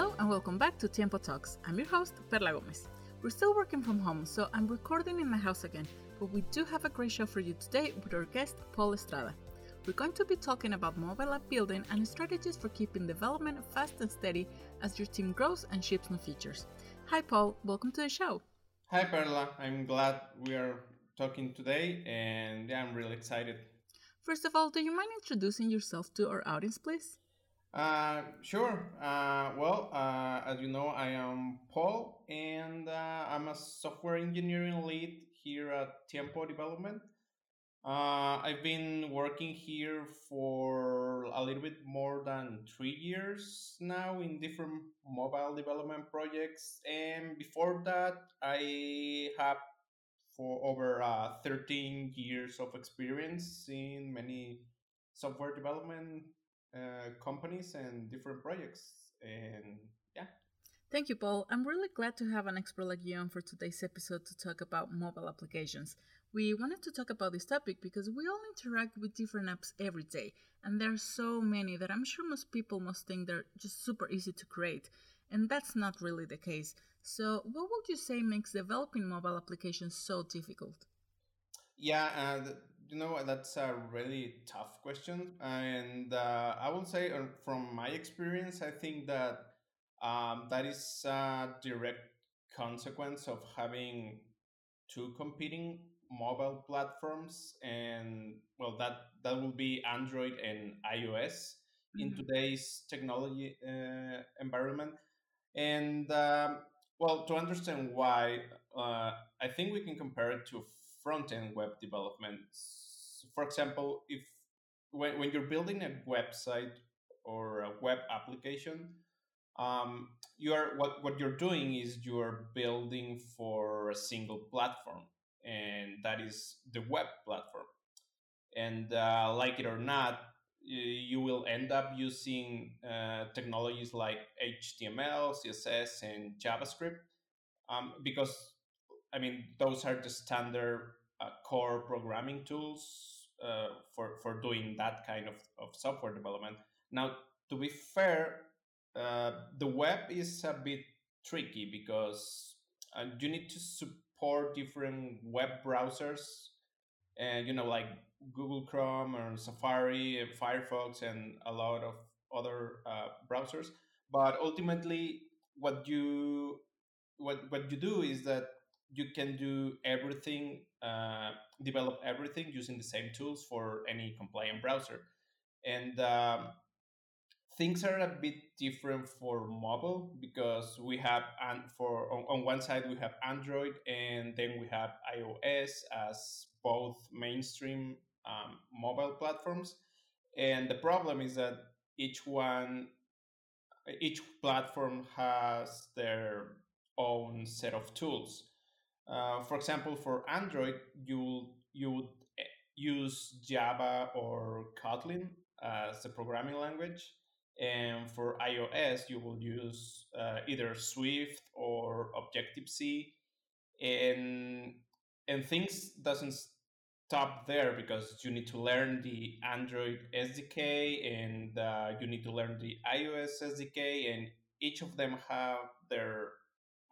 Hello and welcome back to Tiempo Talks. I'm your host, Perla Gomez. We're still working from home, so I'm recording in my house again, but we do have a great show for you today with our guest, Paul Estrada. We're going to be talking about mobile app building and strategies for keeping development fast and steady as your team grows and ships new features. Hi, Paul. Welcome to the show. Hi, Perla. I'm glad we are talking today, and yeah, I'm really excited. First of all, do you mind introducing yourself to our audience, please? Uh, sure. Uh, well, uh, as you know, I am Paul, and uh, I'm a software engineering lead here at Tiempo Development. Uh, I've been working here for a little bit more than three years now in different mobile development projects, and before that, I have for over uh, 13 years of experience in many software development uh, companies and different projects. And yeah. Thank you, Paul. I'm really glad to have an expert like you on for today's episode to talk about mobile applications. We wanted to talk about this topic because we all interact with different apps every day, and there are so many that I'm sure most people must think they're just super easy to create, and that's not really the case. So, what would you say makes developing mobile applications so difficult? Yeah, uh, you know that's a really tough question, and uh, I will say uh, from my experience, I think that um, that is a direct consequence of having two competing mobile platforms, and well, that that will be Android and iOS mm-hmm. in today's technology uh, environment, and um, well, to understand why, uh, I think we can compare it to front end web development. For example, if when, when you're building a website or a web application, um, you are what, what you're doing is you're building for a single platform, and that is the web platform. And uh, like it or not, you will end up using uh, technologies like HTML, CSS, and JavaScript um, because I mean, those are the standard core programming tools uh, for, for doing that kind of, of software development. Now, to be fair, uh, the web is a bit tricky because uh, you need to support different web browsers and you know like google chrome or safari and firefox and a lot of other uh, browsers but ultimately what you what what you do is that you can do everything, uh, develop everything using the same tools for any compliant browser, and um, things are a bit different for mobile because we have and for on, on one side we have Android and then we have iOS as both mainstream um, mobile platforms, and the problem is that each one each platform has their own set of tools. Uh, for example, for Android, you you would eh, use Java or Kotlin as a programming language, and for iOS, you will use uh, either Swift or Objective C, and and things doesn't stop there because you need to learn the Android SDK and uh, you need to learn the iOS SDK, and each of them have their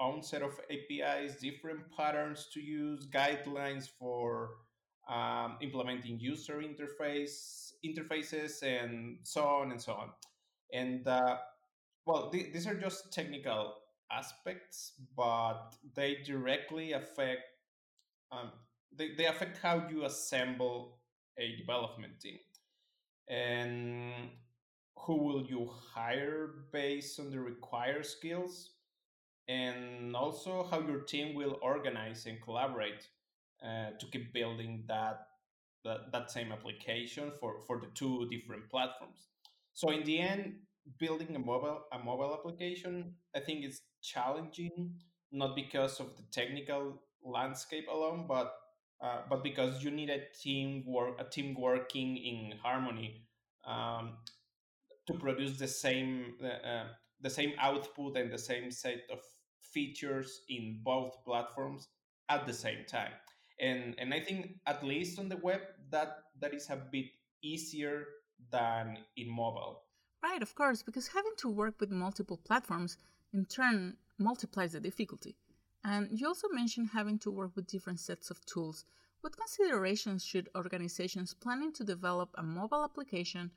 own set of APIs, different patterns to use, guidelines for um, implementing user interface interfaces, and so on and so on. And uh, well, th- these are just technical aspects, but they directly affect um, they, they affect how you assemble a development team and who will you hire based on the required skills and also how your team will organize and collaborate uh, to keep building that, that that same application for for the two different platforms. So in the end building a mobile a mobile application i think is challenging not because of the technical landscape alone but uh, but because you need a team work a team working in harmony um, to produce the same uh, the same output and the same set of features in both platforms at the same time. And and I think at least on the web that that is a bit easier than in mobile. Right, of course, because having to work with multiple platforms in turn multiplies the difficulty. And you also mentioned having to work with different sets of tools. What considerations should organizations planning to develop a mobile application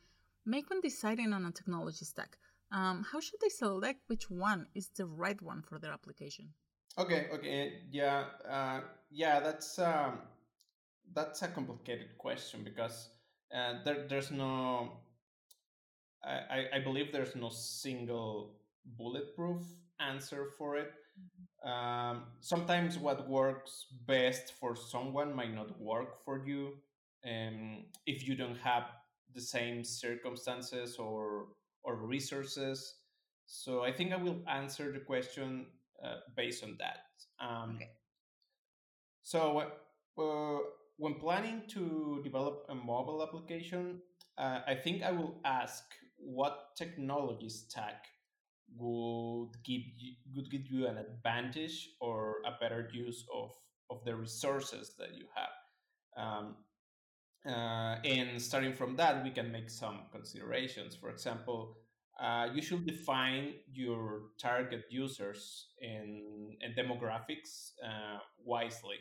make when deciding on a technology stack? Um, how should they select which one is the right one for their application? Okay, okay, yeah, uh, yeah, that's um, that's a complicated question because uh, there, there's no, I, I believe there's no single bulletproof answer for it. Um, sometimes what works best for someone might not work for you um, if you don't have the same circumstances or or resources. So I think I will answer the question uh, based on that. Um, okay. So uh, when planning to develop a mobile application, uh, I think I will ask what technology stack would give you, would give you an advantage or a better use of, of the resources that you have. Um, uh, and starting from that, we can make some considerations. For example, uh, you should define your target users and, and demographics uh, wisely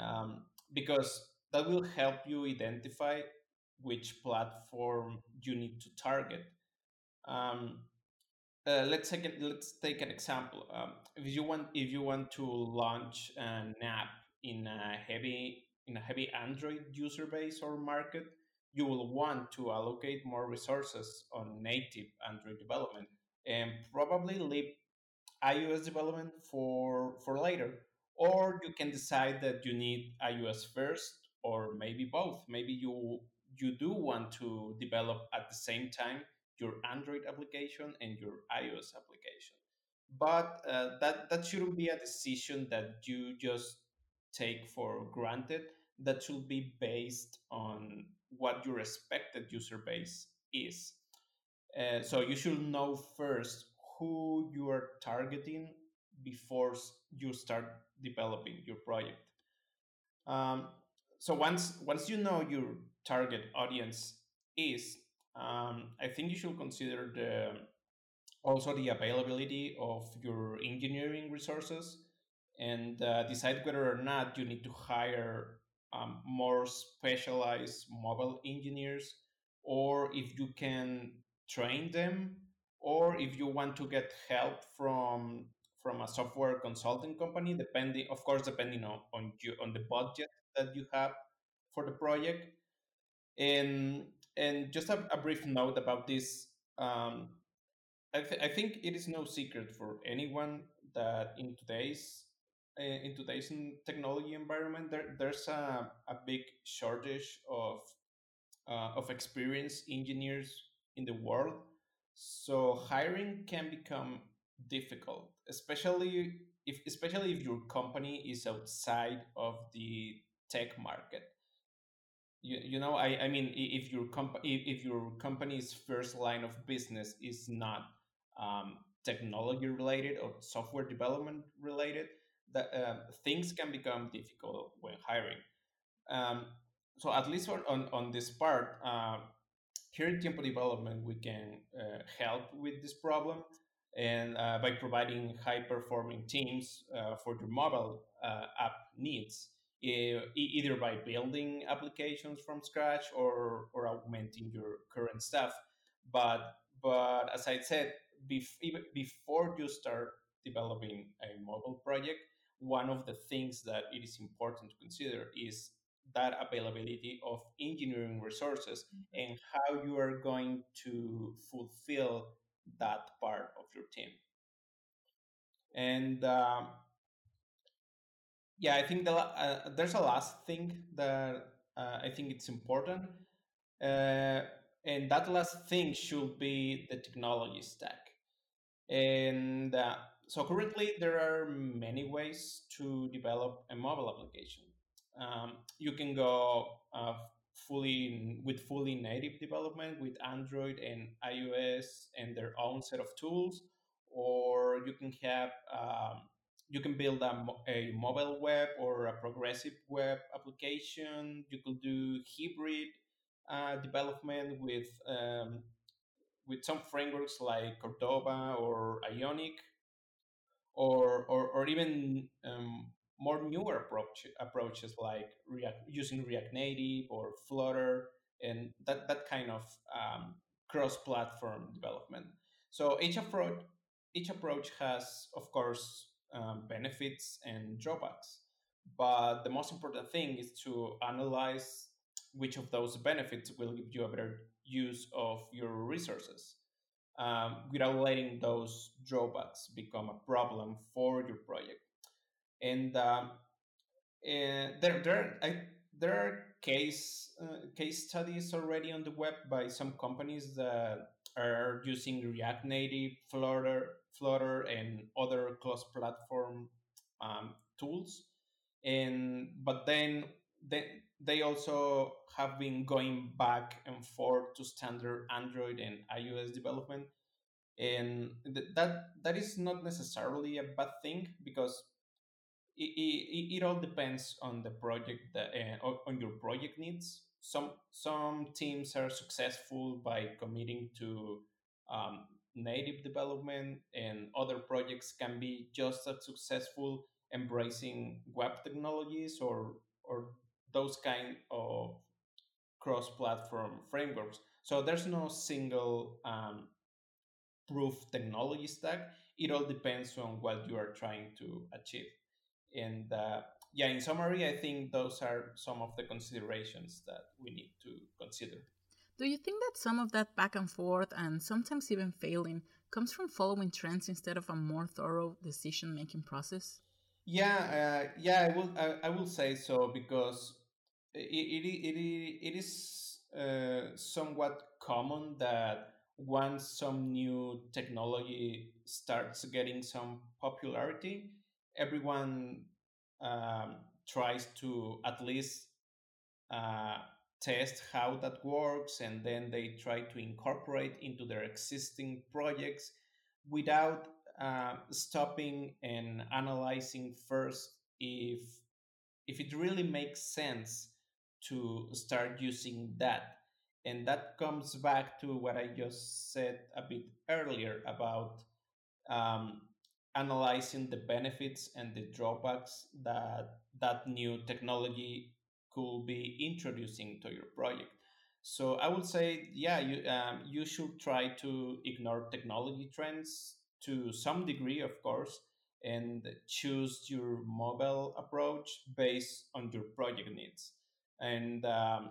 um, because that will help you identify which platform you need to target. Um, uh, let's take it, let's take an example. Um, if you want if you want to launch an app in a heavy in a heavy Android user base or market, you will want to allocate more resources on native Android development and probably leave iOS development for for later. Or you can decide that you need iOS first, or maybe both. Maybe you you do want to develop at the same time your Android application and your iOS application. But uh, that that shouldn't be a decision that you just take for granted. That should be based on what your expected user base is. Uh, so you should know first who you are targeting before you start developing your project. Um, so once once you know your target audience is, um, I think you should consider the also the availability of your engineering resources and uh, decide whether or not you need to hire um, more specialized mobile engineers or if you can train them or if you want to get help from from a software consulting company depending of course depending on on, you, on the budget that you have for the project. And and just a, a brief note about this um, I, th- I think it is no secret for anyone that in today's in today's technology environment, there, there's a, a big shortage of uh, of experienced engineers in the world. So hiring can become difficult, especially if especially if your company is outside of the tech market. You, you know, I, I mean, if your comp- if your company's first line of business is not um, technology related or software development related, that uh, things can become difficult when hiring. Um, so at least on, on, on this part, uh, here in Tiempo Development, we can uh, help with this problem and uh, by providing high performing teams uh, for your mobile uh, app needs, e- either by building applications from scratch or, or augmenting your current stuff. But, but as I said, bef- before you start developing a mobile project, one of the things that it is important to consider is that availability of engineering resources mm-hmm. and how you are going to fulfill that part of your team. And um, yeah, I think the, uh, there's a last thing that uh, I think it's important. Uh, and that last thing should be the technology stack. And uh, so currently there are many ways to develop a mobile application. Um, you can go uh, fully with fully native development with Android and iOS and their own set of tools, or you can have um, you can build a, a mobile web or a progressive web application. You could do hybrid uh, development with um, with some frameworks like Cordova or Ionic, or or, or even um, more newer approach, approaches like React, using React Native or Flutter and that that kind of um, cross-platform development. So each approach each approach has, of course, um, benefits and drawbacks. But the most important thing is to analyze which of those benefits will give you a better use of your resources um, without letting those drawbacks become a problem for your project. And um, uh, there, there, I, there are case uh, case studies already on the web by some companies that are using React Native, Flutter, Flutter, and other cross-platform um, tools. And but then they they also have been going back and forth to standard Android and iOS development, and th- that that is not necessarily a bad thing because it, it, it all depends on the project that, uh, on your project needs. Some some teams are successful by committing to um, native development and other projects can be just as successful embracing web technologies or or those kind of cross-platform frameworks so there's no single um, proof technology stack it all depends on what you are trying to achieve and uh, yeah, in summary, I think those are some of the considerations that we need to consider. Do you think that some of that back and forth and sometimes even failing comes from following trends instead of a more thorough decision making process? Yeah, uh, yeah, I will. I, I, will say so because it it, it, it is uh, somewhat common that once some new technology starts getting some popularity, everyone um, tries to at least uh, test how that works and then they try to incorporate into their existing projects without uh, stopping and analyzing first if if it really makes sense to start using that and that comes back to what i just said a bit earlier about um, analyzing the benefits and the drawbacks that that new technology could be introducing to your project. So I would say, yeah, you um, you should try to ignore technology trends to some degree, of course, and choose your mobile approach based on your project needs. And um,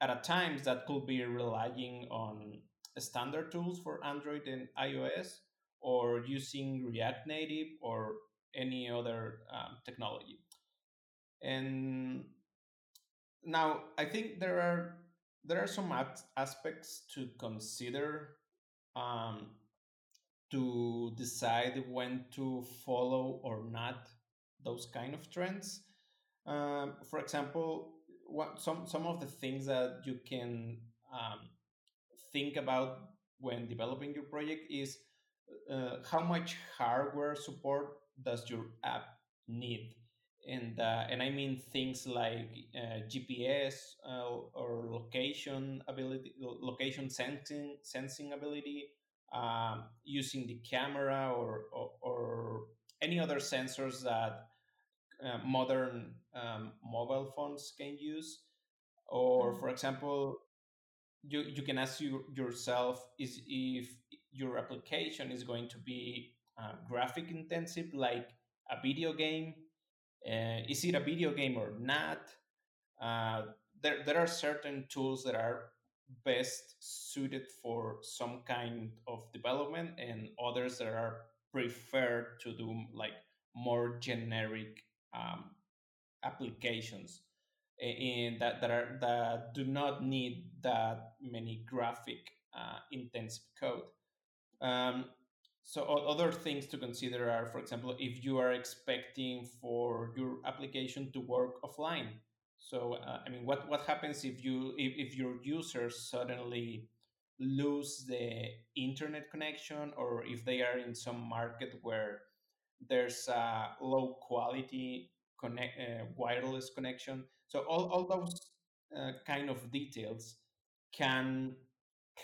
at a times that could be relying on standard tools for Android and iOS, or using React Native or any other um, technology. And now I think there are there are some aspects to consider um, to decide when to follow or not those kind of trends. Um, for example, what, some some of the things that you can um, think about when developing your project is uh, how much hardware support does your app need? And uh, and I mean things like uh, GPS uh, or location ability, location sensing sensing ability, um, using the camera or, or, or any other sensors that uh, modern um, mobile phones can use. Or for example, you, you can ask you, yourself is if your application is going to be uh, graphic intensive like a video game uh, is it a video game or not uh, there, there are certain tools that are best suited for some kind of development and others that are preferred to do like more generic um, applications in that, that are that do not need that many graphic uh, intensive code um, so other things to consider are, for example, if you are expecting for your application to work offline. So uh, I mean, what what happens if you if, if your users suddenly lose the internet connection, or if they are in some market where there's a low quality connect uh, wireless connection. So all all those uh, kind of details can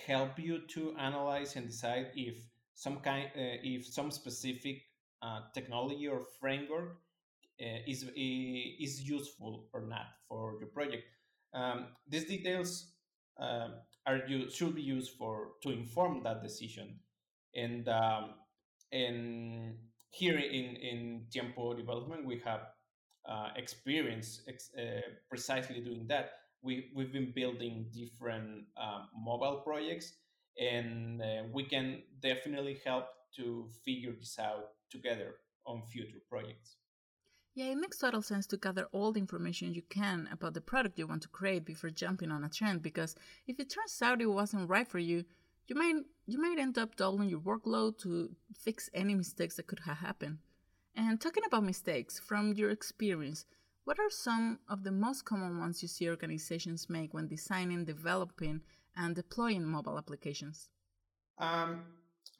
help you to analyze and decide if some kind uh, if some specific uh, technology or framework uh, is is useful or not for your project. Um, these details um, are you should be used for to inform that decision, and um, and here in in Tiempo development we have uh, experience ex- uh, precisely doing that. We we've been building different um, mobile projects, and uh, we can definitely help to figure this out together on future projects. Yeah, it makes total sense to gather all the information you can about the product you want to create before jumping on a trend because if it turns out it wasn't right for you, you might you might end up doubling your workload to fix any mistakes that could have happened. And talking about mistakes, from your experience, what are some of the most common ones you see organizations make when designing, developing, and deploying mobile applications? Um,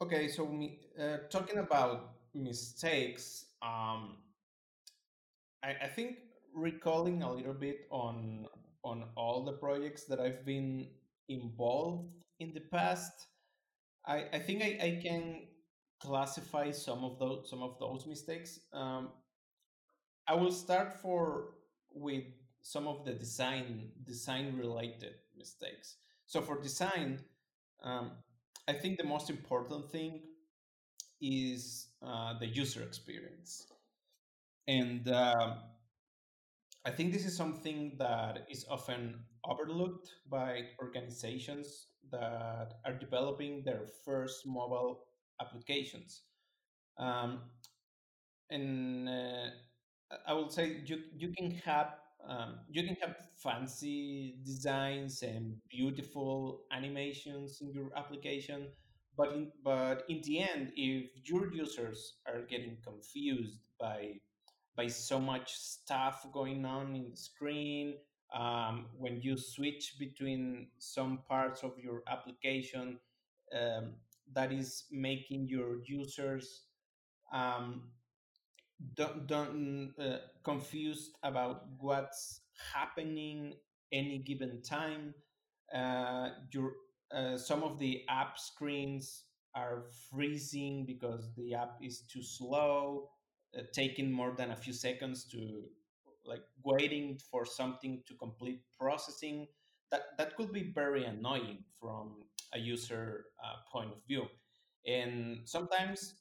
okay, so me, uh, talking about mistakes, um, I, I think recalling a little bit on on all the projects that I've been involved in the past, I, I think I, I can classify some of those some of those mistakes. Um, I will start for with some of the design design related mistakes. So for design, um, I think the most important thing is uh, the user experience. And uh, I think this is something that is often overlooked by organizations that are developing their first mobile applications. Um, and uh, I will say you, you can have um, you can have fancy designs and beautiful animations in your application, but in, but in the end, if your users are getting confused by by so much stuff going on in the screen. Um, when you switch between some parts of your application, um, that is making your users um, don't, don't uh, confused about what's happening any given time. Uh, your uh, some of the app screens are freezing because the app is too slow uh, taking more than a few seconds to like waiting for something to complete processing that that could be very annoying from a user uh, point of view. And sometimes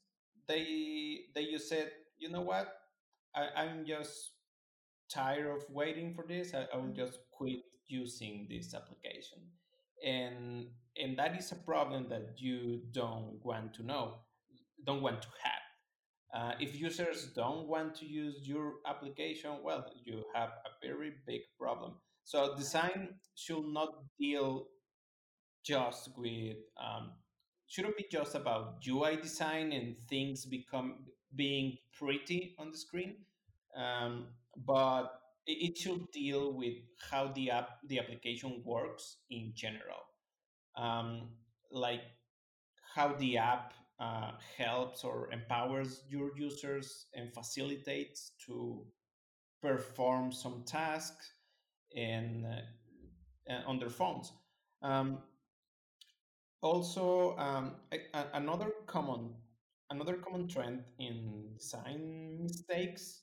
they they just said you know what? I, i'm just tired of waiting for this. I, I will just quit using this application. And and that is a problem that you don't want to know don't want to have. Uh, if users don't want to use your application, well, you have a very big problem. So design should not deal just with um, shouldn't be just about UI design and things become being pretty on the screen, um, but it, should deal with how the app the application works in general, um, like how the app uh, helps or empowers your users and facilitates to perform some tasks and uh, on their phones. Um, also, um, a, another common another common trend in design mistakes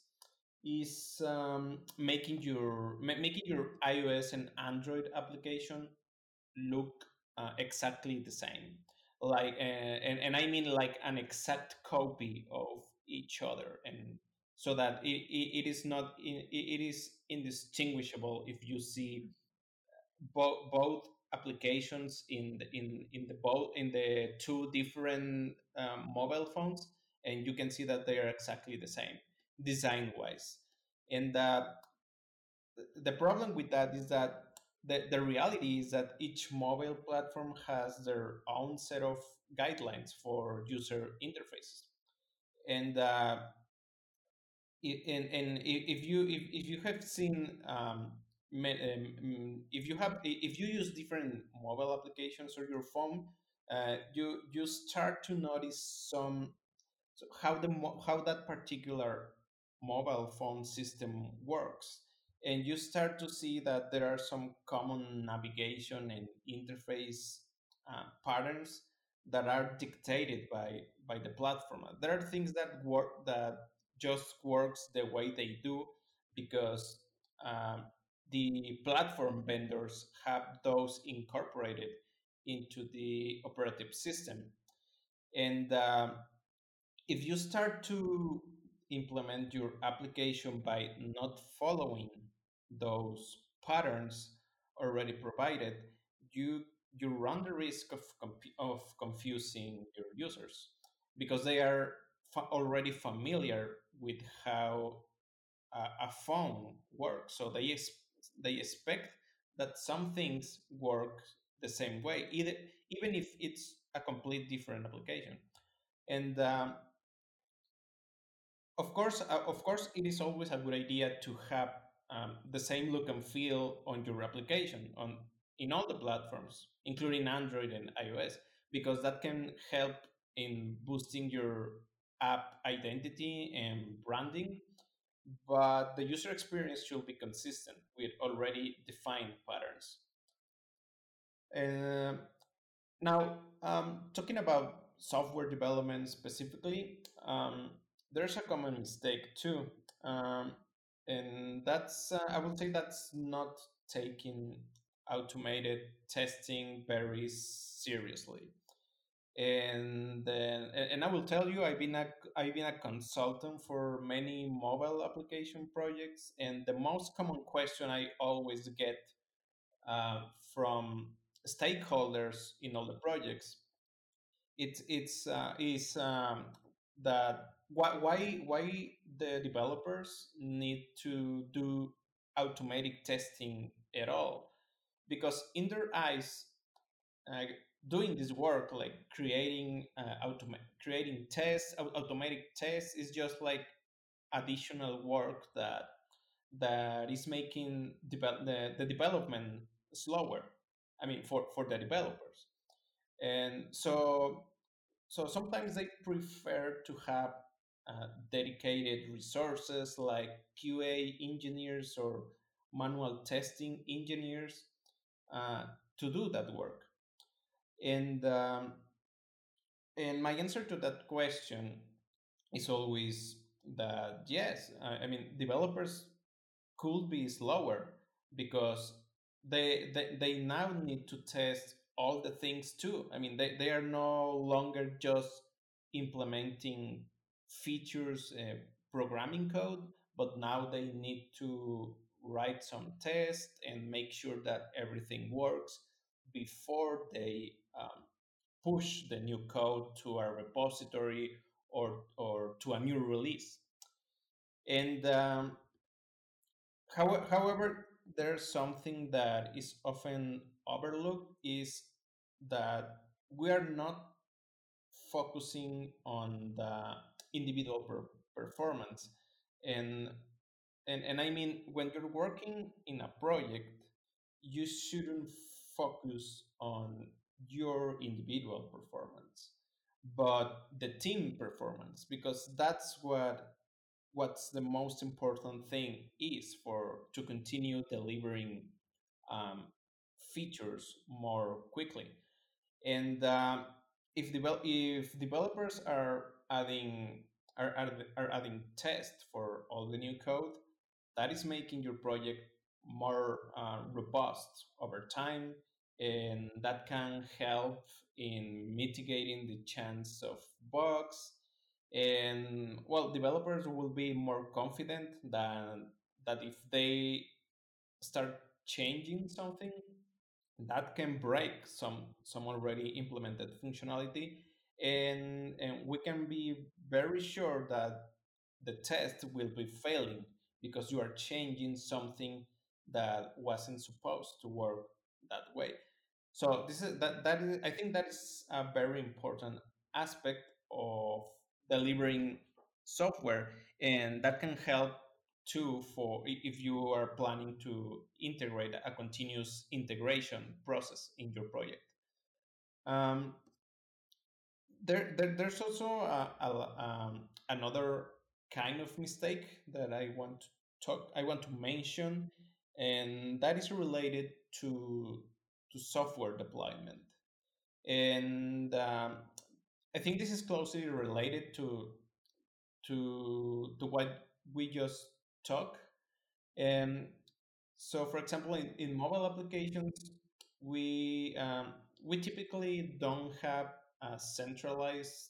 is um, making your making your iOS and Android application look uh, exactly the same. Like uh, and, and i mean like an exact copy of each other and so that it, it, it is not it, it is indistinguishable if you see both both applications in the, in in the both in the two different um, mobile phones and you can see that they are exactly the same design wise and uh, the problem with that is that the, the reality is that each mobile platform has their own set of guidelines for user interfaces. And uh, and, and if you if, if you have seen um, if you have if you use different mobile applications or your phone uh, you you start to notice some how the how that particular mobile phone system works and you start to see that there are some common navigation and interface uh, patterns that are dictated by by the platform. There are things that work that just works the way they do because um, the platform vendors have those incorporated into the operative system. And um, if you start to implement your application by not following those patterns already provided, you you run the risk of of confusing your users because they are fa- already familiar with how a, a phone works. So they they expect that some things work the same way, either, even if it's a complete different application. And um, of course, uh, of course, it is always a good idea to have um, the same look and feel on your application on in all the platforms, including Android and iOS, because that can help in boosting your app identity and branding. But the user experience should be consistent with already defined patterns. Uh, now, um, talking about software development specifically, um, there's a common mistake too. Um, and that's, uh, I would say that's not taking automated testing very seriously. And then, and I will tell you, I've been a, I've been a consultant for many mobile application projects, and the most common question I always get uh, from stakeholders in all the projects it's it's uh, is um, that why why why the developers need to do automatic testing at all? Because in their eyes uh, doing this work like creating uh, automa- creating tests automatic tests is just like additional work that that is making develop the, the development slower i mean for for the developers. And so so sometimes they prefer to have uh, dedicated resources like qa engineers or manual testing engineers uh, to do that work and um, and my answer to that question is always that yes i mean developers could be slower because they, they they now need to test all the things too. I mean they, they are no longer just implementing features uh, programming code but now they need to write some tests and make sure that everything works before they um, push the new code to a repository or or to a new release. And um, how, however there's something that is often overlooked is that we are not focusing on the individual per- performance. And and and i mean when you're working in a project you shouldn't focus on your individual performance but the team performance because that's what what's the most important thing is for to continue delivering um, features more quickly. And uh, if develop if developers are adding are, are, are adding tests for all the new code that is making your project more uh, robust over time and that can help in mitigating the chance of bugs. And well developers will be more confident than that if they start changing something that can break some some already implemented functionality. And and we can be very sure that the test will be failing because you are changing something that wasn't supposed to work that way so this is that that is i think that is a very important aspect of delivering software and that can help too for if you are planning to integrate a continuous integration process in your project. Um, there, there, there's also a, a, um, another kind of mistake that i want to talk i want to mention and that is related to to software deployment and um, I think this is closely related to to to what we just talked. And so, for example, in, in mobile applications, we um, we typically don't have a centralized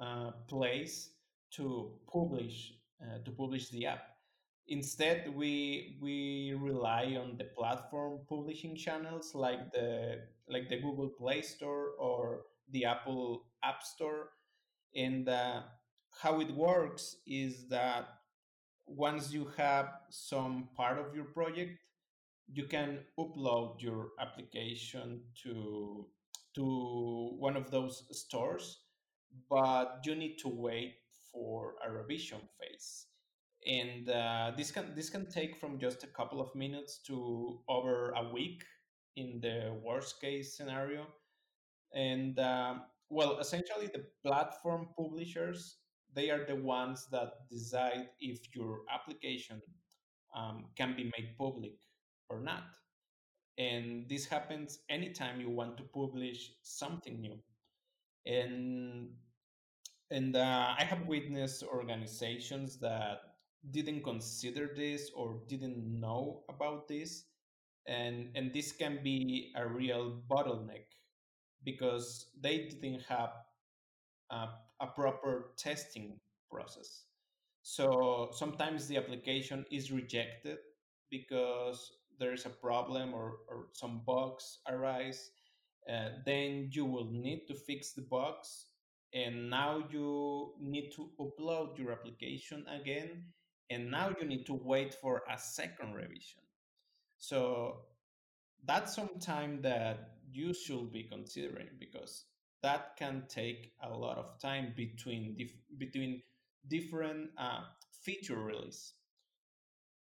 uh, place to publish uh, to publish the app. Instead, we we rely on the platform publishing channels like the like the Google Play Store or the Apple App Store. And uh, how it works is that once you have some part of your project, you can upload your application to to one of those stores, but you need to wait for a revision phase. And uh, this can this can take from just a couple of minutes to over a week in the worst case scenario. And um, well, essentially, the platform publishers they are the ones that decide if your application um, can be made public or not. And this happens anytime you want to publish something new. And and uh, I have witnessed organizations that didn't consider this or didn't know about this, and and this can be a real bottleneck because they didn't have a, a proper testing process. So sometimes the application is rejected because there is a problem or, or some bugs arise. Uh, then you will need to fix the bugs. And now you need to upload your application again. And now you need to wait for a second revision. So that's some time that you should be considering because that can take a lot of time between dif- between different uh, feature release.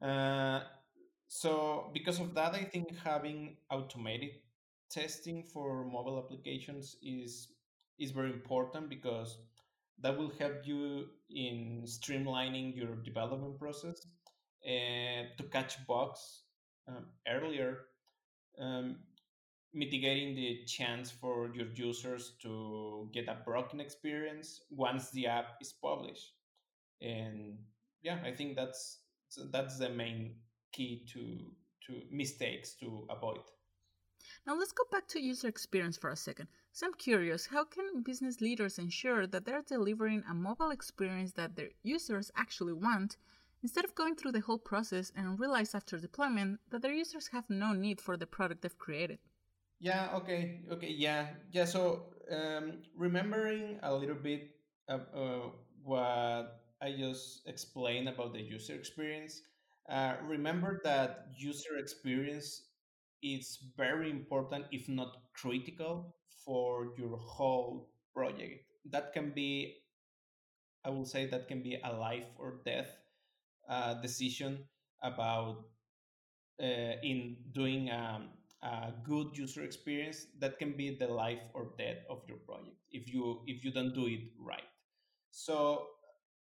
Uh, so because of that, I think having automated testing for mobile applications is is very important because that will help you in streamlining your development process. And to catch bugs um, earlier um, mitigating the chance for your users to get a broken experience once the app is published. And yeah i think that's that's the main key to to mistakes to avoid now let's go back to user experience for a second so i'm curious how can business leaders ensure that they're delivering a mobile experience that their users actually want instead of going through the whole process and realize after deployment that their users have no need for the product they've created yeah. Okay. Okay. Yeah. Yeah. So um, remembering a little bit of, uh, what I just explained about the user experience. Uh, remember that user experience is very important, if not critical, for your whole project. That can be, I will say, that can be a life or death uh, decision about uh, in doing um, a good user experience that can be the life or death of your project if you if you don't do it right so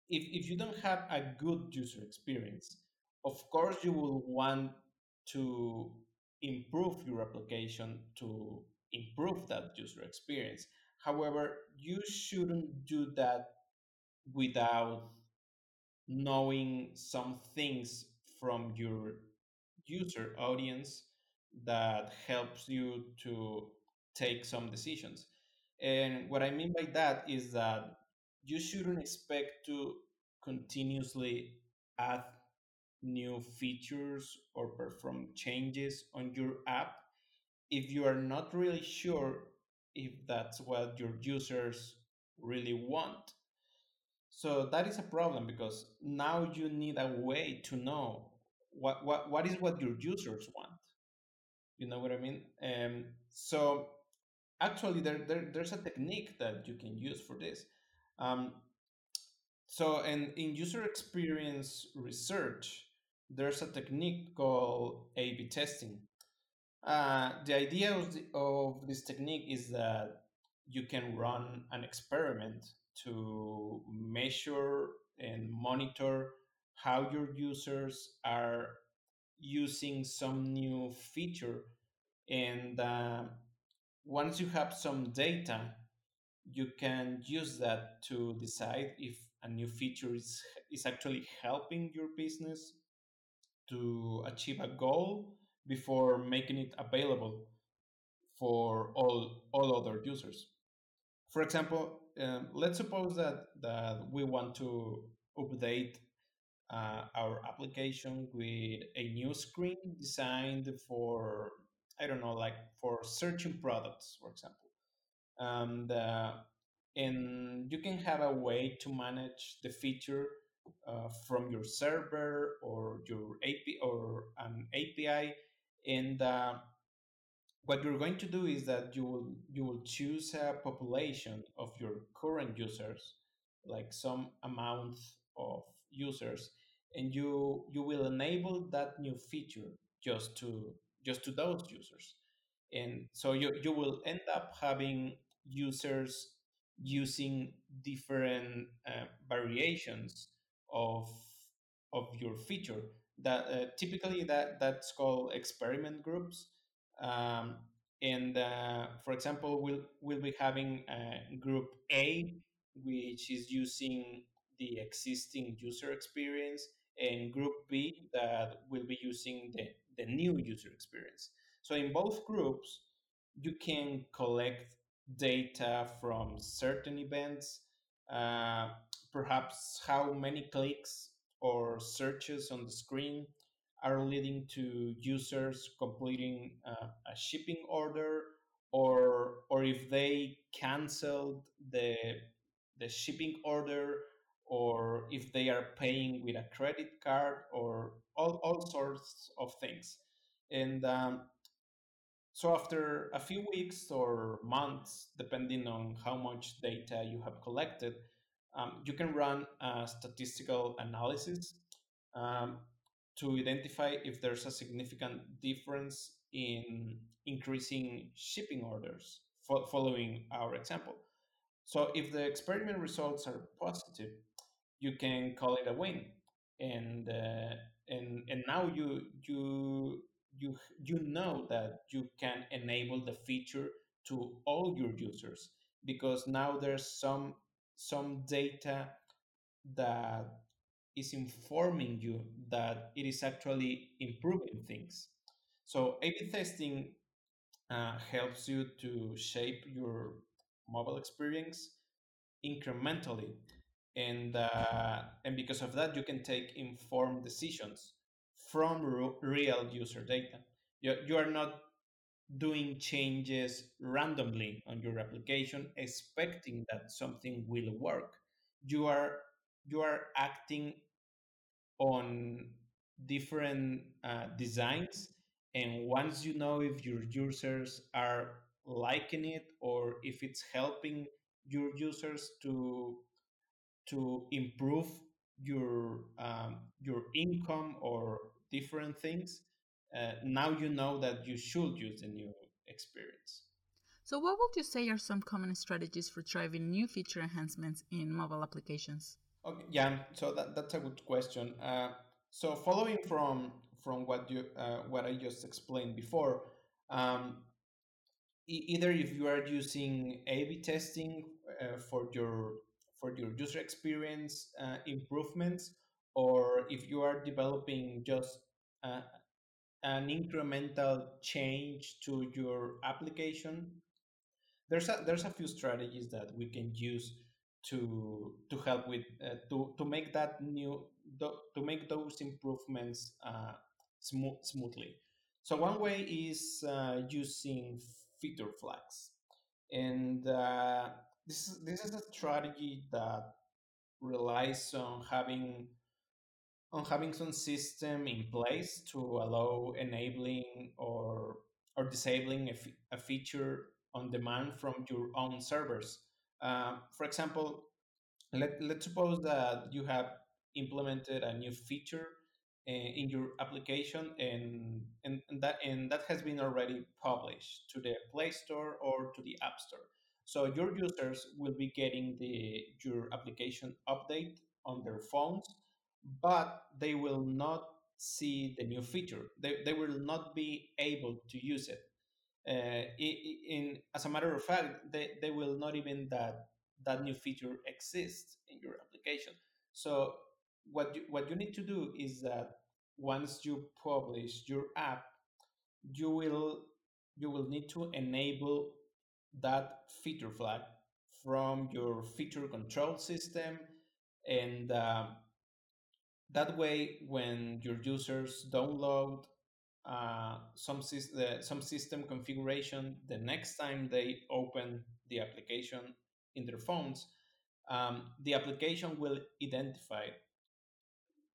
if, if you don't have a good user experience of course you will want to improve your application to improve that user experience however you shouldn't do that without knowing some things from your user audience that helps you to take some decisions. And what I mean by that is that you shouldn't expect to continuously add new features or perform changes on your app if you are not really sure if that's what your users really want. So that is a problem because now you need a way to know what, what, what is what your users want. You know what I mean? Um, so actually, there, there there's a technique that you can use for this. Um, so, and in user experience research, there's a technique called A/B testing. Uh, the idea of, the, of this technique is that you can run an experiment to measure and monitor how your users are using some new feature and uh, once you have some data, you can use that to decide if a new feature is, is actually helping your business to achieve a goal before making it available for all, all other users. For example, um, let's suppose that, that we want to update uh, our application with a new screen designed for, I don't know, like for searching products, for example. And, uh, and you can have a way to manage the feature uh, from your server or your API or an API. And uh, what you're going to do is that you will you will choose a population of your current users, like some amount of users, and you you will enable that new feature just to just to those users and so you, you will end up having users using different uh, variations of of your feature that uh, typically that that's called experiment groups um, and uh, for example we'll we'll be having uh, group a which is using the existing user experience and group b that will be using the, the new user experience. So in both groups you can collect data from certain events uh, perhaps how many clicks or searches on the screen are leading to users completing uh, a shipping order or or if they canceled the the shipping order or if they are paying with a credit card or all, all sorts of things. And um, so after a few weeks or months depending on how much data you have collected um, you can run a statistical analysis um, to identify if there's a significant difference in increasing shipping orders fo- following our example. So if the experiment results are positive, you can call it a win, and uh, and and now you you you you know that you can enable the feature to all your users because now there's some some data that is informing you that it is actually improving things. So A/B testing uh, helps you to shape your mobile experience incrementally, and uh, and because of that, you can take informed decisions from real user data. You, you are not doing changes randomly on your application expecting that something will work you are you are acting on different uh, designs. And once you know if your users are liking it or if it's helping your users to to improve your um, your income or different things uh, now you know that you should use the new experience. So, what would you say are some common strategies for driving new feature enhancements in mobile applications? Okay, yeah, so that, that's a good question. Uh, so, following from from what you uh, what I just explained before, um, e- either if you are using A/B testing uh, for your for your user experience uh, improvements, or if you are developing just uh, an incremental change to your application, there's a there's a few strategies that we can use to to help with uh, to to make that new to make those improvements uh, smooth smoothly. So one way is uh, using feature flags, and uh, this is this is a strategy that relies on having on having some system in place to allow enabling or or disabling a, f- a feature on demand from your own servers. Uh, for example, let, let's suppose that you have implemented a new feature uh, in your application and, and, and, that, and that has been already published to the Play Store or to the App Store. So your users will be getting the your application update on their phones but they will not see the new feature. They, they will not be able to use it. uh, in as a matter of fact, they, they will not even that that new feature exists in your application. So what you, what you need to do is that once you publish your app, you will you will need to enable that feature flag from your feature control system and uh, that way when your users download uh, some, uh, some system configuration the next time they open the application in their phones um, the application will identify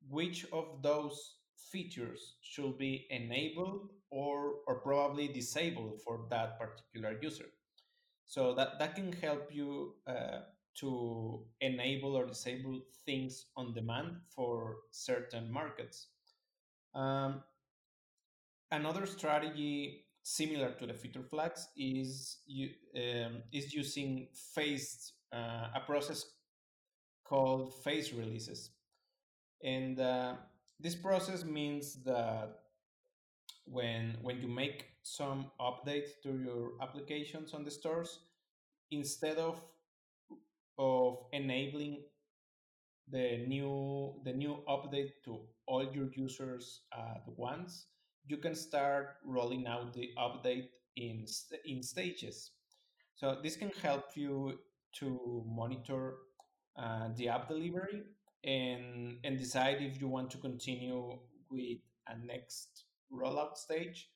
which of those features should be enabled or, or probably disabled for that particular user. So that, that can help you uh, to enable or disable things on demand for certain markets. Um, another strategy similar to the feature flags is um, is using phased uh, a process called phase releases, and uh, this process means that when when you make some update to your applications on the stores, instead of of enabling the new the new update to all your users at once, you can start rolling out the update in in stages. So this can help you to monitor uh, the app delivery and and decide if you want to continue with a next rollout stage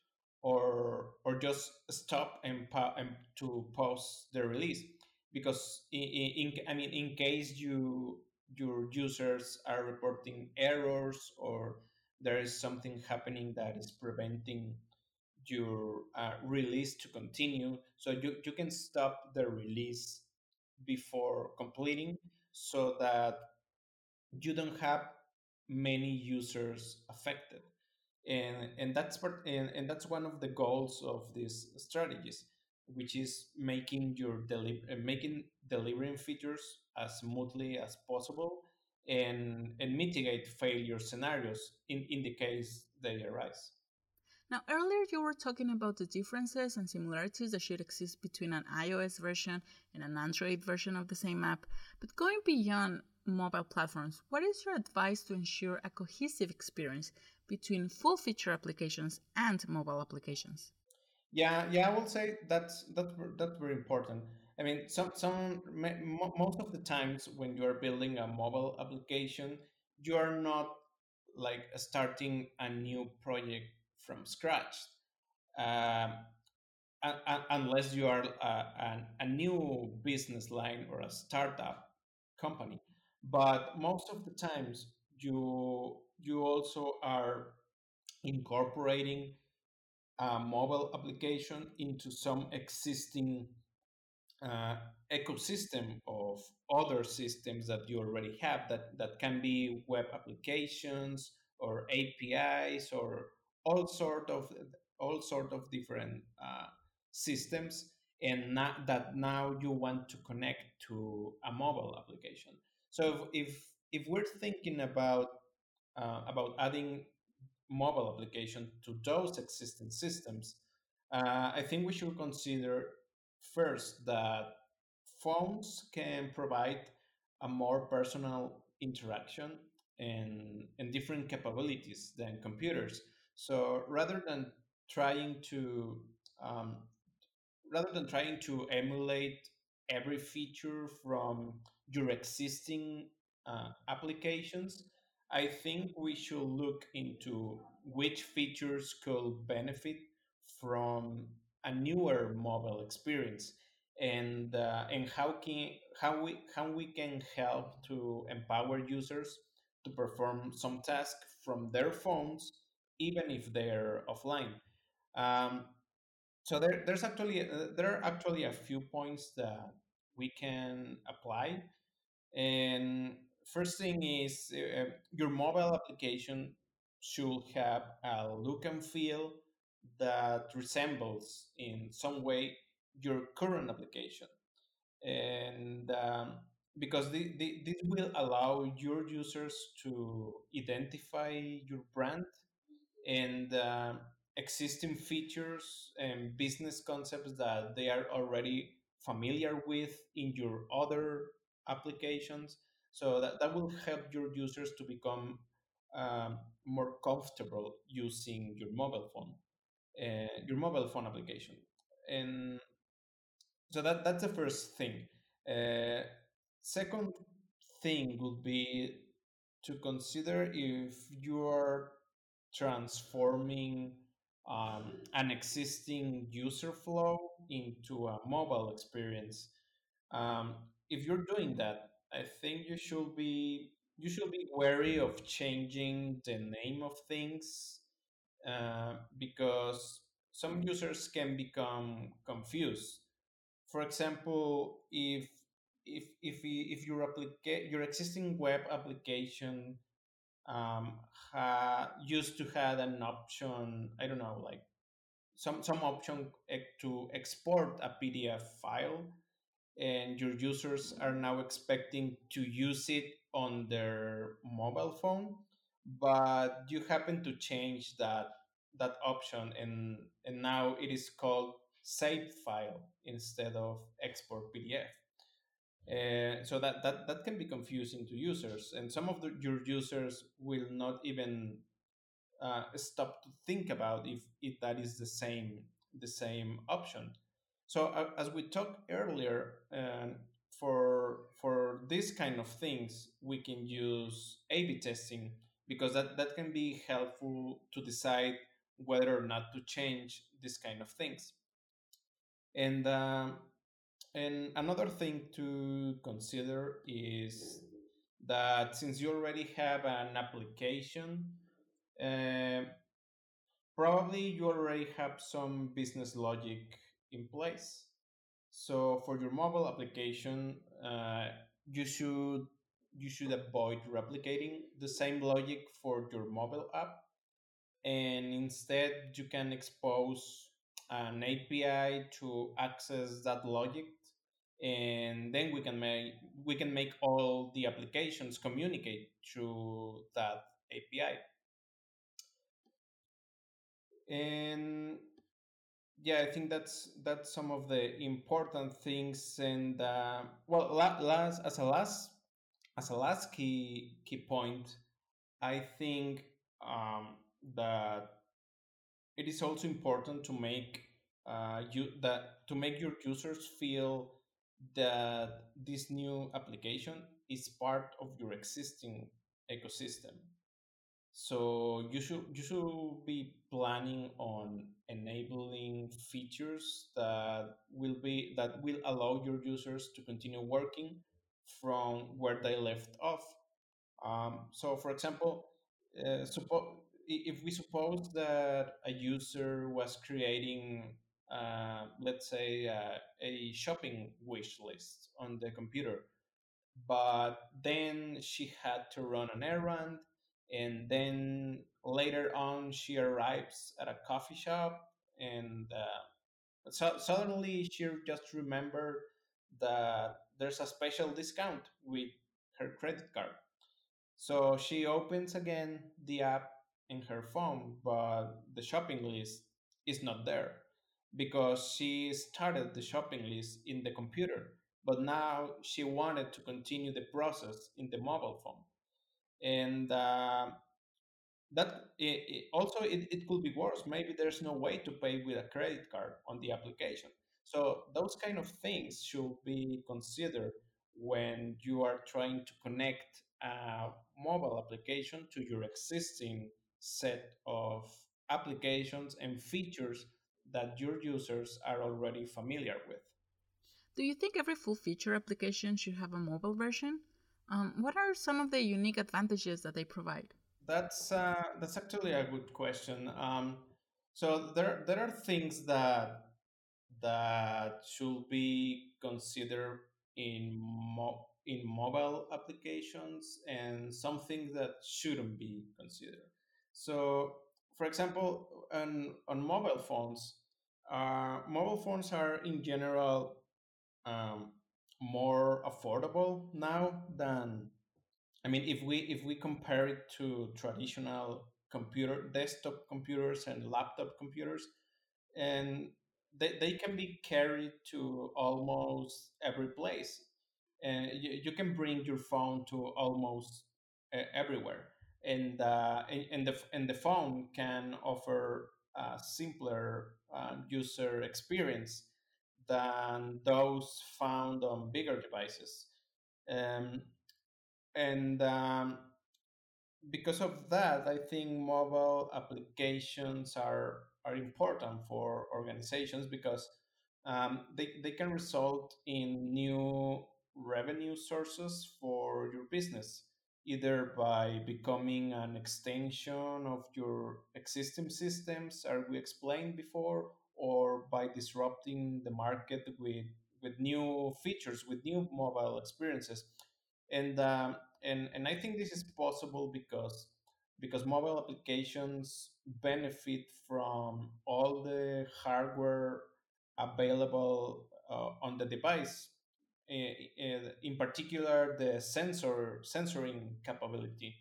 or or just stop and, pa- and to pause the release because in, in, I mean in case you your users are reporting errors or there is something happening that is preventing your uh, release to continue so you, you can stop the release before completing so that you don't have many users affected. And and that's part and, and that's one of the goals of these strategies which is making your deli- uh, making delivering features as smoothly as possible and and mitigate failure scenarios in in the case they arise now, earlier you were talking about the differences and similarities that should exist between an iOS version and an Android version of the same app. But going beyond mobile platforms, what is your advice to ensure a cohesive experience between full feature applications and mobile applications? Yeah, yeah, I will say that's that's that's very important. I mean, some some most of the times when you are building a mobile application, you are not like starting a new project from scratch, um, unless you are a, a, a new business line or a startup company. But most of the times, you you also are incorporating a mobile application into some existing uh, ecosystem of other systems that you already have that, that can be web applications or APIs or all sort of all sort of different uh, systems and not, that now you want to connect to a mobile application. So if if, if we're thinking about uh, about adding mobile application to those existing systems, uh, I think we should consider first that phones can provide a more personal interaction and, and different capabilities than computers. So rather than trying to um, rather than trying to emulate every feature from your existing uh, applications, I think we should look into which features could benefit from a newer mobile experience and uh, and how can how we how we can help to empower users to perform some tasks from their phones even if they're offline. Um, so there, there's actually uh, there are actually a few points that we can apply and first thing is uh, your mobile application should have a look and feel that resembles in some way your current application. And um, because the, the, this will allow your users to identify your brand and uh, existing features and business concepts that they are already familiar with in your other applications. So that, that will help your users to become um, more comfortable using your mobile phone, uh, your mobile phone application. And so that that's the first thing. Uh, second thing would be to consider if you are transforming um, an existing user flow into a mobile experience. Um, if you're doing that, I think you should be you should be wary of changing the name of things uh, because some users can become confused. For example, if if if if your applica- your existing web application um, ha- used to have an option, I don't know, like some some option to export a PDF file, and your users are now expecting to use it on their mobile phone, but you happen to change that that option, and and now it is called save file instead of export PDF. Uh, so that, that that can be confusing to users, and some of the, your users will not even uh, stop to think about if, if that is the same the same option. So uh, as we talked earlier, uh, for for this kind of things, we can use A/B testing because that that can be helpful to decide whether or not to change this kind of things. And um, and another thing to consider is that since you already have an application, uh, probably you already have some business logic in place. So for your mobile application, uh, you should you should avoid replicating the same logic for your mobile app, and instead you can expose an API to access that logic and then we can make we can make all the applications communicate through that API. And yeah, I think that's that's some of the important things. And uh, well, last as a last as a last key key point, I think um, that it is also important to make uh, you that to make your users feel that this new application is part of your existing ecosystem. So you should you should be planning on enabling features that will be that will allow your users to continue working from where they left off. Um, so, for example, uh, suppo- if we suppose that a user was creating uh, let's say, uh, a shopping wish list on the computer. But then she had to run an errand, and then later on, she arrives at a coffee shop, and uh, so suddenly she just remembered that there's a special discount with her credit card. So she opens again the app in her phone, but the shopping list is not there because she started the shopping list in the computer, but now she wanted to continue the process in the mobile phone. And uh, that it, it also it, it could be worse. Maybe there's no way to pay with a credit card on the application. So those kind of things should be considered when you are trying to connect a mobile application to your existing set of applications and features that your users are already familiar with. Do you think every full feature application should have a mobile version? Um, what are some of the unique advantages that they provide? That's uh, that's actually a good question. Um, so there there are things that that should be considered in mo- in mobile applications and some things that shouldn't be considered. So, for example, on on mobile phones, uh, mobile phones are in general um, more affordable now than I mean if we if we compare it to traditional computer desktop computers and laptop computers and they, they can be carried to almost every place. And you, you can bring your phone to almost uh, everywhere. And, uh, and, and, the, and the phone can offer a simpler uh, user experience than those found on bigger devices. Um, and um, because of that, I think mobile applications are are important for organizations because um, they, they can result in new revenue sources for your business, either by becoming an extension of your existing systems, as we explained before, or by disrupting the market with, with new features, with new mobile experiences. And um, and and I think this is possible because because mobile applications benefit from all the hardware available uh, on the device in particular the sensor sensoring capability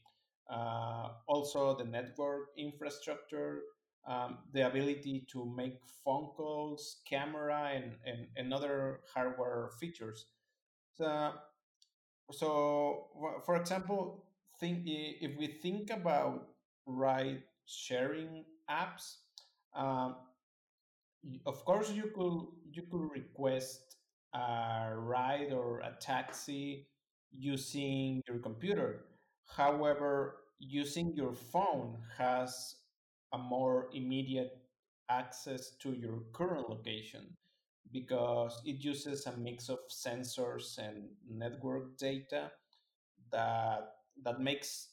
uh, also the network infrastructure um, the ability to make phone calls camera and, and, and other hardware features. So so for example think if we think about ride sharing apps um, of course you could you could request a ride or a taxi using your computer. However using your phone has a more immediate access to your current location because it uses a mix of sensors and network data that that makes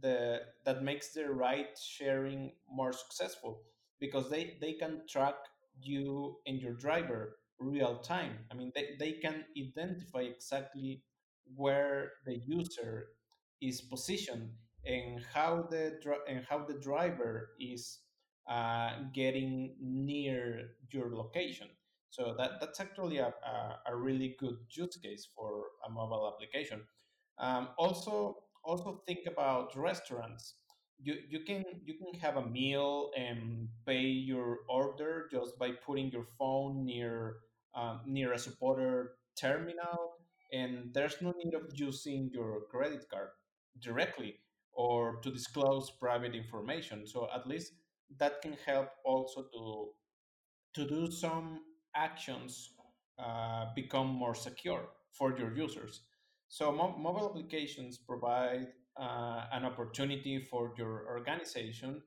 the that makes the ride sharing more successful because they they can track you and your driver real time. I mean they, they can identify exactly where the user is positioned and how the and how the driver is uh, getting near your location so that, that's actually a, a, a really good use case for a mobile application. Um, also, also think about restaurants. You, you can you can have a meal and pay your order just by putting your phone near um, near a supporter terminal, and there's no need of using your credit card directly or to disclose private information. So at least that can help also to to do some actions uh, become more secure for your users. So mo- mobile applications provide uh, an opportunity for your organization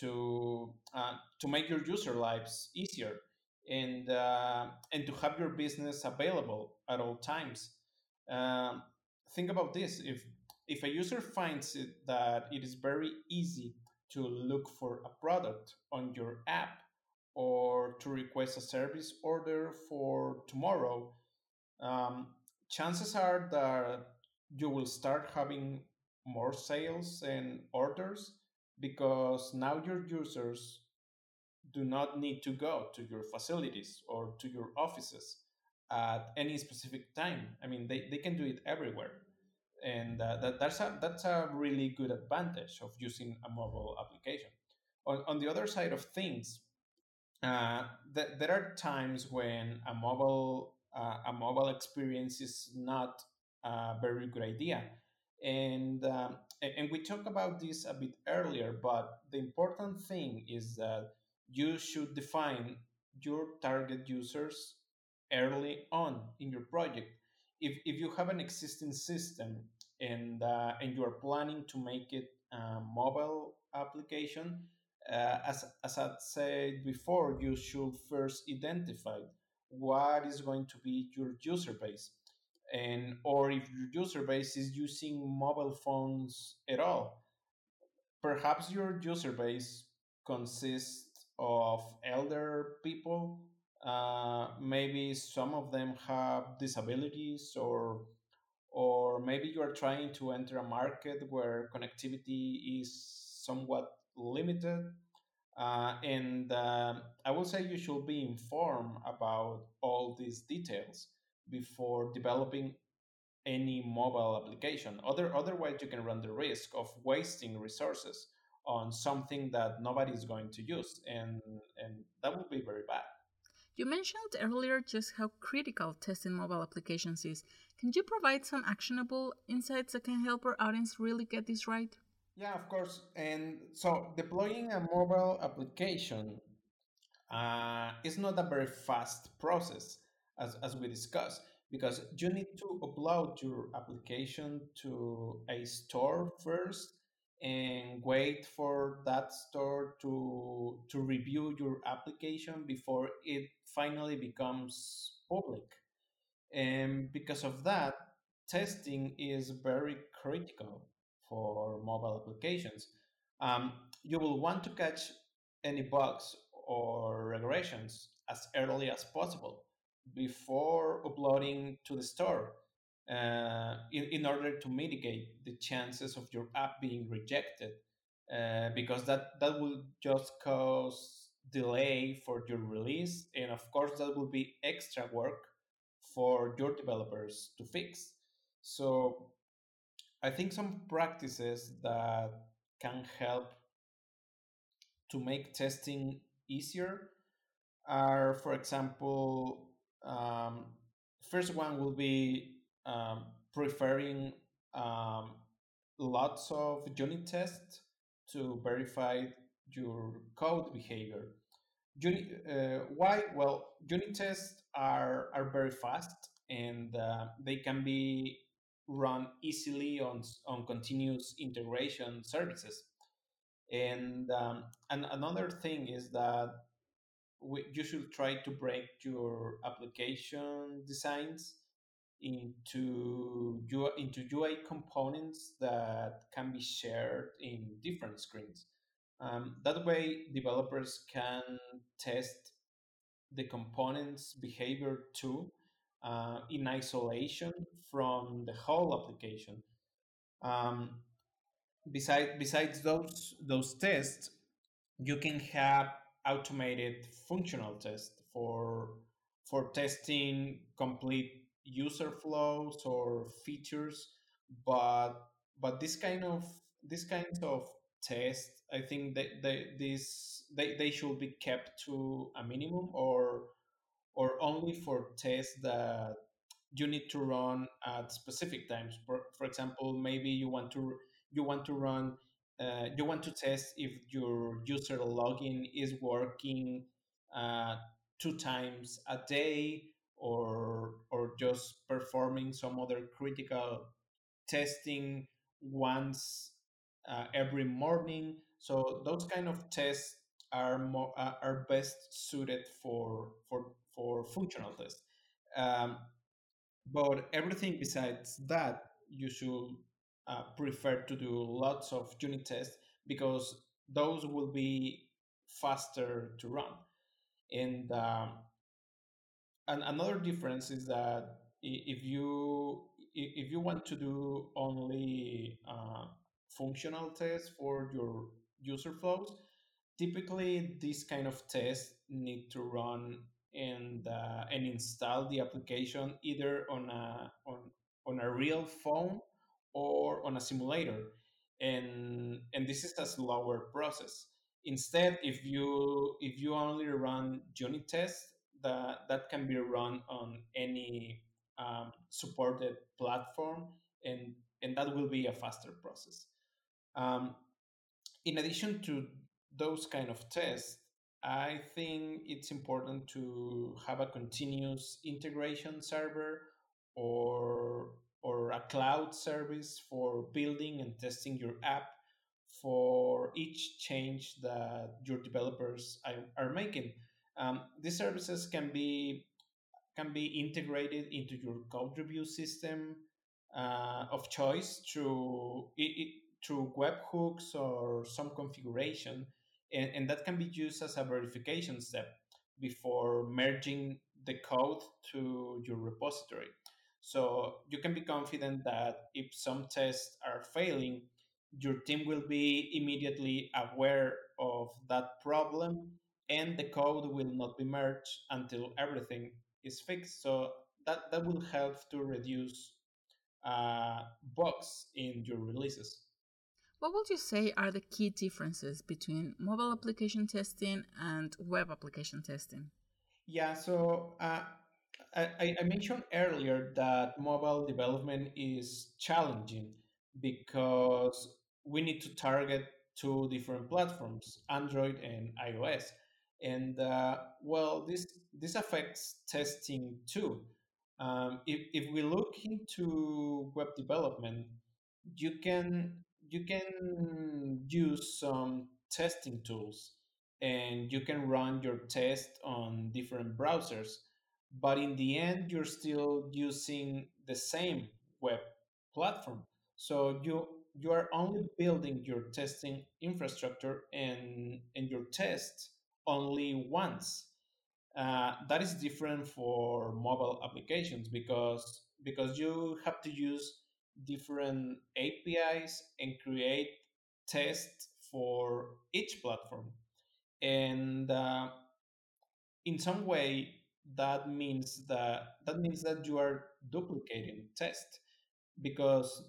to uh, to make your user lives easier and uh, and to have your business available at all times. Um, think about this: if if a user finds it that it is very easy to look for a product on your app or to request a service order for tomorrow, um, chances are that you will start having more sales and orders because now your users do not need to go to your facilities or to your offices at any specific time. I mean, they, they can do it everywhere. And uh, that, that's, a, that's a really good advantage of using a mobile application. On, on the other side of things, uh, th- there are times when a mobile uh, a mobile experience is not a very good idea, and um, and we talked about this a bit earlier. But the important thing is that you should define your target users early on in your project. If if you have an existing system and uh, and you are planning to make it a mobile application, uh, as, as I said before, you should first identify what is going to be your user base. And or if your user base is using mobile phones at all, perhaps your user base consists of elder people. Uh, maybe some of them have disabilities, or or maybe you are trying to enter a market where connectivity is somewhat limited. Uh, and uh, I will say you should be informed about all these details before developing any mobile application. Other, otherwise, you can run the risk of wasting resources on something that nobody is going to use, and and that would be very bad. You mentioned earlier just how critical testing mobile applications is. Can you provide some actionable insights that can help our audience really get this right? Yeah, of course. And so deploying a mobile application uh, is not a very fast process, as, as we discussed, because you need to upload your application to a store first and wait for that store to to review your application before it finally becomes public. And because of that testing is very critical for mobile applications. Um, you will want to catch any bugs or regressions as early as possible before uploading to the store uh, in, in order to mitigate the chances of your app being rejected uh, because that that will just cause delay for your release and of course that will be extra work for your developers to fix. So i think some practices that can help to make testing easier are for example um, first one will be um, preferring um, lots of unit tests to verify your code behavior. Uh, why? Well, unit tests are, are very fast and uh, they can be run easily on, on continuous integration services. And, um, and another thing is that we, you should try to break your application designs into UI, into UI components that can be shared in different screens. Um, that way, developers can test the component's behavior too uh, in isolation from the whole application. Um, besides, besides those those tests, you can have automated functional tests for for testing complete user flows or features but but this kind of this kinds of tests i think that they, this they, they should be kept to a minimum or or only for tests that you need to run at specific times. For, for example maybe you want to you want to run uh, you want to test if your user login is working uh, two times a day or or just performing some other critical testing once uh, every morning. So those kind of tests are more uh, are best suited for for for functional tests. Um, but everything besides that you should uh, prefer to do lots of unit tests because those will be faster to run. And um, and another difference is that if you if you want to do only uh, functional tests for your user flows, typically this kind of tests need to run and uh, and install the application either on a on, on a real phone or on a simulator, and and this is a slower process. Instead, if you if you only run unit tests, that that can be run on any um, supported platform, and and that will be a faster process. Um, in addition to those kind of tests, I think it's important to have a continuous integration server or or a cloud service for building and testing your app for each change that your developers are making. Um, these services can be can be integrated into your code review system uh, of choice through it, it, through webhooks or some configuration, and, and that can be used as a verification step before merging the code to your repository. So you can be confident that if some tests are failing, your team will be immediately aware of that problem and the code will not be merged until everything is fixed. So that, that will help to reduce uh, bugs in your releases. What would you say are the key differences between mobile application testing and web application testing? Yeah, so uh, I, I mentioned earlier that mobile development is challenging because we need to target two different platforms, Android and iOS. And uh, well, this this affects testing too. Um, if, if we look into web development, you can you can use some testing tools and you can run your test on different browsers but in the end you're still using the same web platform so you you are only building your testing infrastructure and and your test only once uh, that is different for mobile applications because because you have to use different APIs and create tests for each platform. And uh, in some way, that means that that means that you are duplicating test because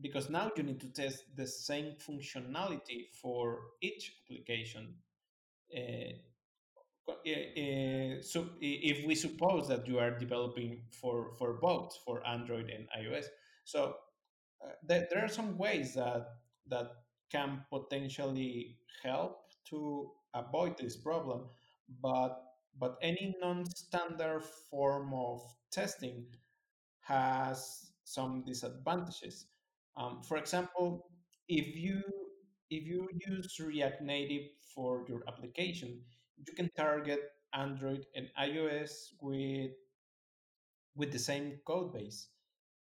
because now you need to test the same functionality for each application. Uh, uh, so if we suppose that you are developing for for both for Android and iOS, so uh, there, there are some ways that that can potentially help to avoid this problem, but but any non-standard form of testing has some disadvantages. Um, for example, if you if you use React Native for your application, you can target Android and iOS with with the same code base.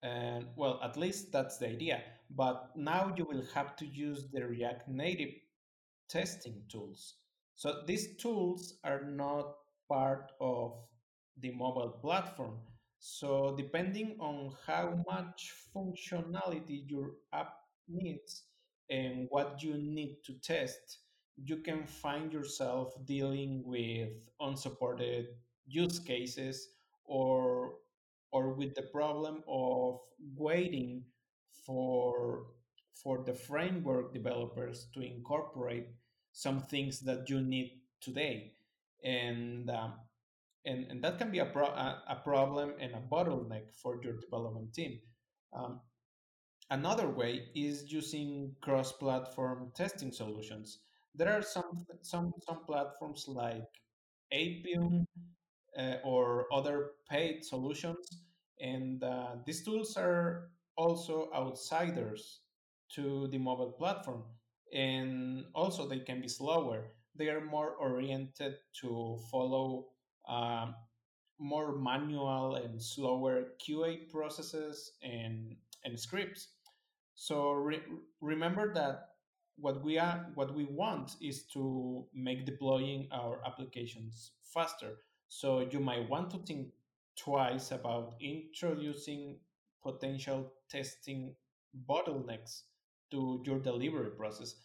And well, at least that's the idea. But now you will have to use the React Native testing tools. So these tools are not part of the mobile platform. So depending on how much functionality your app needs and what you need to test, you can find yourself dealing with unsupported use cases or or with the problem of waiting for for the framework developers to incorporate some things that you need today. And um, and, and that can be a, pro- a, problem and a bottleneck for your development team. Um, another way is using cross-platform testing solutions there are some some some platforms like Appium uh, or other paid solutions. And uh, these tools are also outsiders to the mobile platform. And also, they can be slower. They are more oriented to follow um, more manual and slower QA processes and, and scripts. So re- remember that what we are what we want is to make deploying our applications faster so you might want to think twice about introducing potential testing bottlenecks to your delivery process.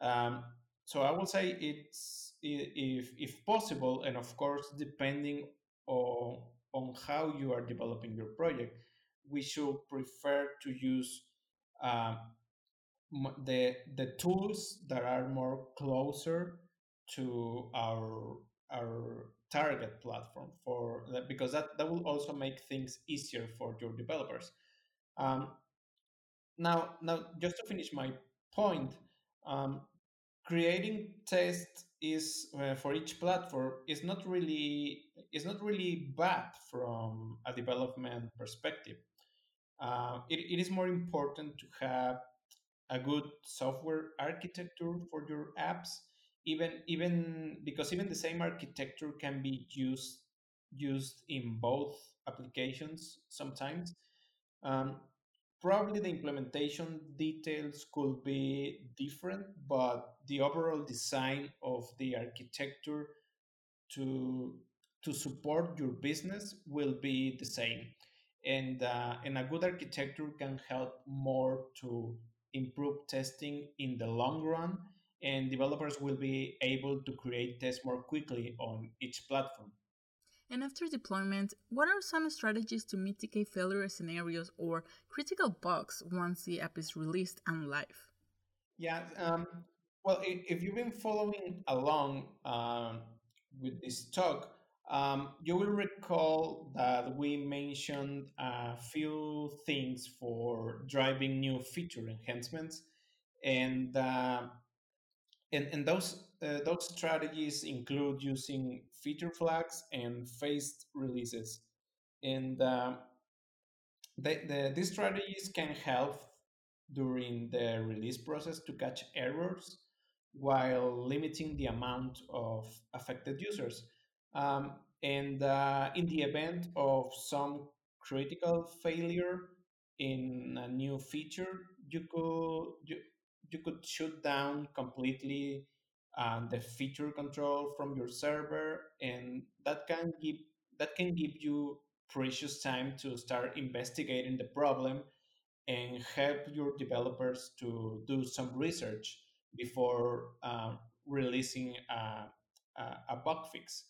Um, so I would say it's if if possible, and of course depending on on how you are developing your project, we should prefer to use um, the the tools that are more closer to our our target platform for that because that, that will also make things easier for your developers. Um, now, now just to finish my point, um, creating tests is uh, for each platform is not really is not really bad from a development perspective. Uh, it, it is more important to have a good software architecture for your apps even even because even the same architecture can be used used in both applications sometimes. Um, probably the implementation details could be different but the overall design of the architecture to to support your business will be the same and uh, and a good architecture can help more to improve testing in the long run and developers will be able to create tests more quickly on each platform. And after deployment, what are some strategies to mitigate failure scenarios or critical bugs once the app is released and live? Yeah. Um, well, if you've been following along um, with this talk, um, you will recall that we mentioned a few things for driving new feature enhancements, and uh, and, and those uh, those strategies include using feature flags and phased releases. And um, they, the, these strategies can help during the release process to catch errors while limiting the amount of affected users. Um, and uh, in the event of some critical failure in a new feature, you could you, you could shut down completely um, the feature control from your server, and that can give that can give you precious time to start investigating the problem and help your developers to do some research before uh, releasing a, a, a bug fix.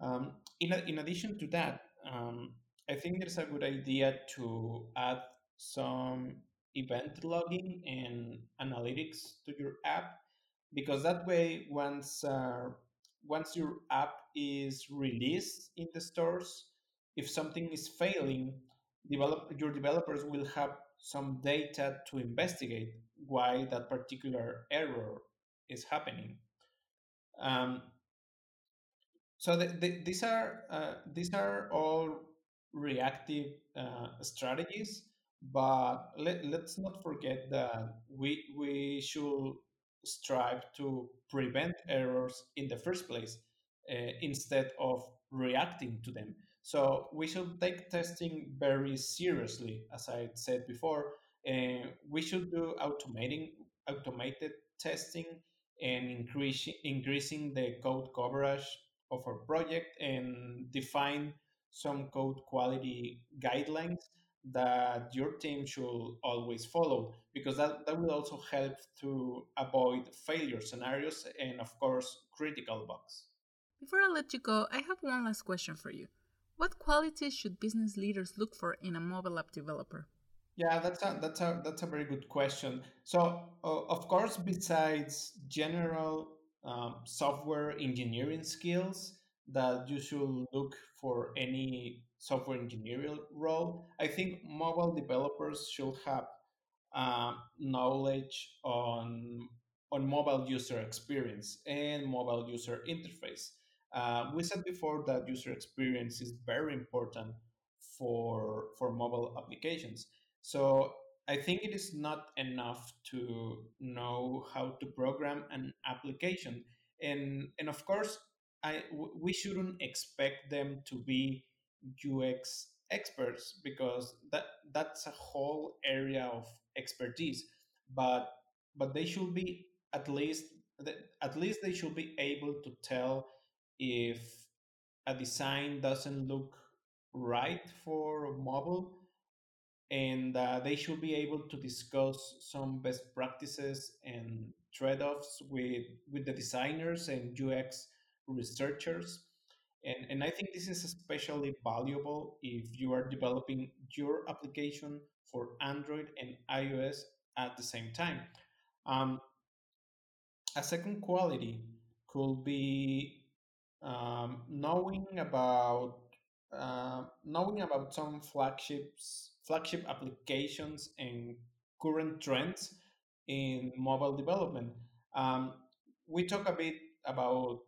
Um, in, in addition to that, um, I think it's a good idea to add some event logging and analytics to your app because that way, once uh, once your app is released in the stores, if something is failing, develop your developers will have some data to investigate why that particular error is happening. Um, so the, the, these are uh, these are all reactive uh, strategies, but let, let's not forget that we we should strive to prevent errors in the first place uh, instead of reacting to them. So we should take testing very seriously, as I said before. And we should do automating automated testing and increase, increasing the code coverage of our project and define some code quality guidelines that your team should always follow because that, that will also help to avoid failure scenarios and of course critical bugs Before I let you go, I have one last question for you. What qualities should business leaders look for in a mobile app developer? Yeah, that's a that's a that's a very good question. So, uh, of course, besides general um, software engineering skills that you should look for any software engineering role, I think mobile developers should have uh, knowledge on on mobile user experience and mobile user interface. Uh, we said before that user experience is very important for for mobile applications. So I think it is not enough to know how to program an application, and and of course, I we shouldn't expect them to be UX experts because that that's a whole area of expertise. But but they should be at least at least they should be able to tell if a design doesn't look right for mobile and uh, they should be able to discuss some best practices and trade-offs with with the designers and UX researchers. And, and I think this is especially valuable if you are developing your application for Android and iOS at the same time. Um, a second quality could be um, knowing about uh, knowing about some flagships flagship applications and current trends in mobile development. Um, we talk a bit about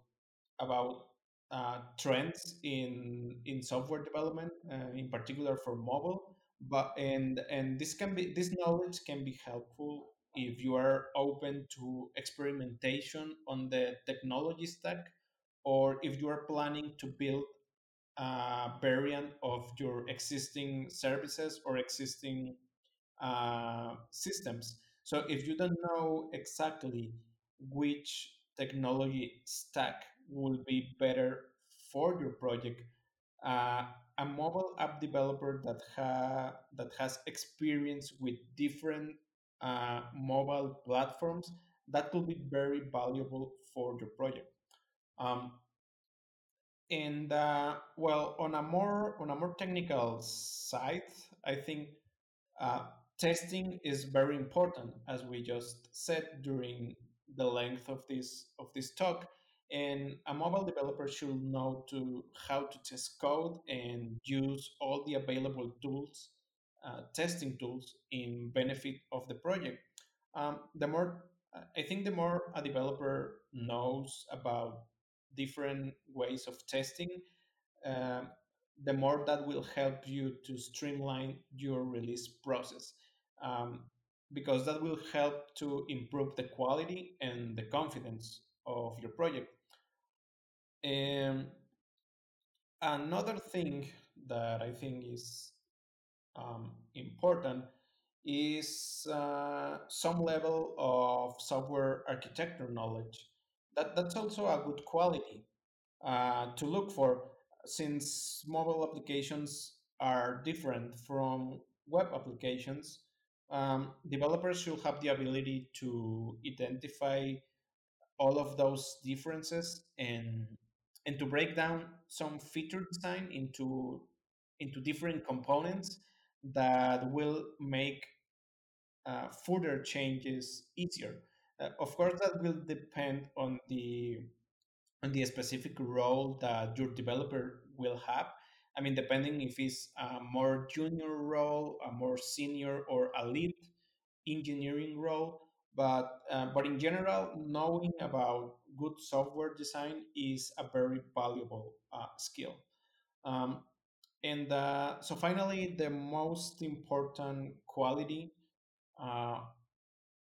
about uh, trends in in software development, uh, in particular for mobile. But and and this can be this knowledge can be helpful if you are open to experimentation on the technology stack, or if you are planning to build a variant of your existing services or existing uh, systems. So if you don't know exactly which technology stack will be better for your project, uh, a mobile app developer that ha- that has experience with different uh, mobile platforms that could be very valuable for your project. Um, and well, on a more on a more technical side, I think uh, testing is very important, as we just said during the length of this of this talk. And a mobile developer should know to how to test code and use all the available tools, uh, testing tools, in benefit of the project. Um, the more I think, the more a developer knows about different ways of testing, uh, the more that will help you to streamline your release process. Um, because that will help to improve the quality and the confidence of your project. And another thing that I think is um, important is uh, some level of software architecture knowledge. That, that's also a good quality uh, to look for since mobile applications are different from web applications. Um, developers should have the ability to identify all of those differences and and to break down some feature design into into different components that will make uh, further changes easier. Uh, of course, that will depend on the on the specific role that your developer will have. I mean, depending if it's a more junior role, a more senior, or a lead engineering role. But uh, but in general, knowing about good software design is a very valuable uh, skill. Um, and uh, so finally, the most important quality uh,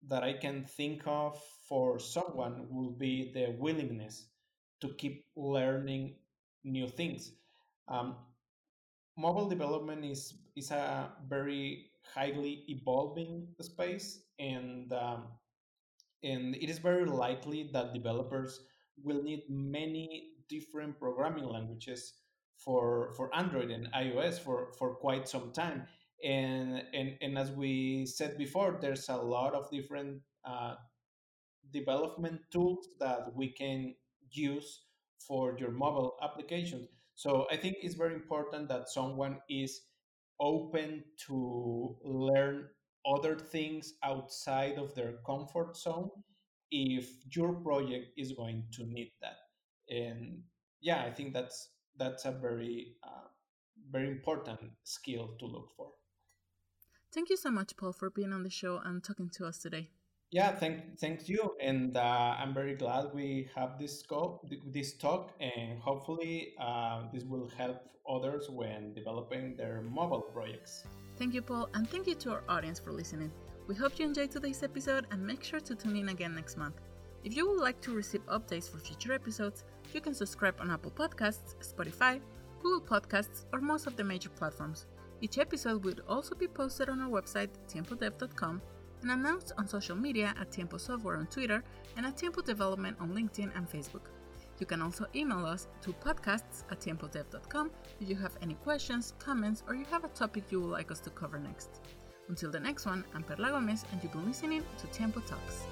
that I can think of for someone will be the willingness to keep learning new things. Um, mobile development is is a very highly evolving space, and um, and it is very likely that developers will need many different programming languages for for Android and iOS for for quite some time. And and and as we said before, there's a lot of different uh, development tools that we can use for your mobile applications. So I think it's very important that someone is open to learn other things outside of their comfort zone if your project is going to need that. And yeah, I think that's that's a very uh, very important skill to look for. Thank you so much, Paul, for being on the show and talking to us today. Yeah, thank thank you, and uh, I'm very glad we have this scope, this talk, and hopefully uh, this will help others when developing their mobile projects. Thank you, Paul, and thank you to our audience for listening. We hope you enjoyed today's episode, and make sure to tune in again next month. If you would like to receive updates for future episodes, you can subscribe on Apple Podcasts, Spotify, Google Podcasts, or most of the major platforms. Each episode will also be posted on our website, tiempodev.com, and announced on social media at Tiempo Software on Twitter and at Tiempo Development on LinkedIn and Facebook. You can also email us to podcasts at tiempodev.com if you have any questions, comments, or you have a topic you would like us to cover next. Until the next one, I'm Perla Gomez, and you've been listening to Tiempo Talks.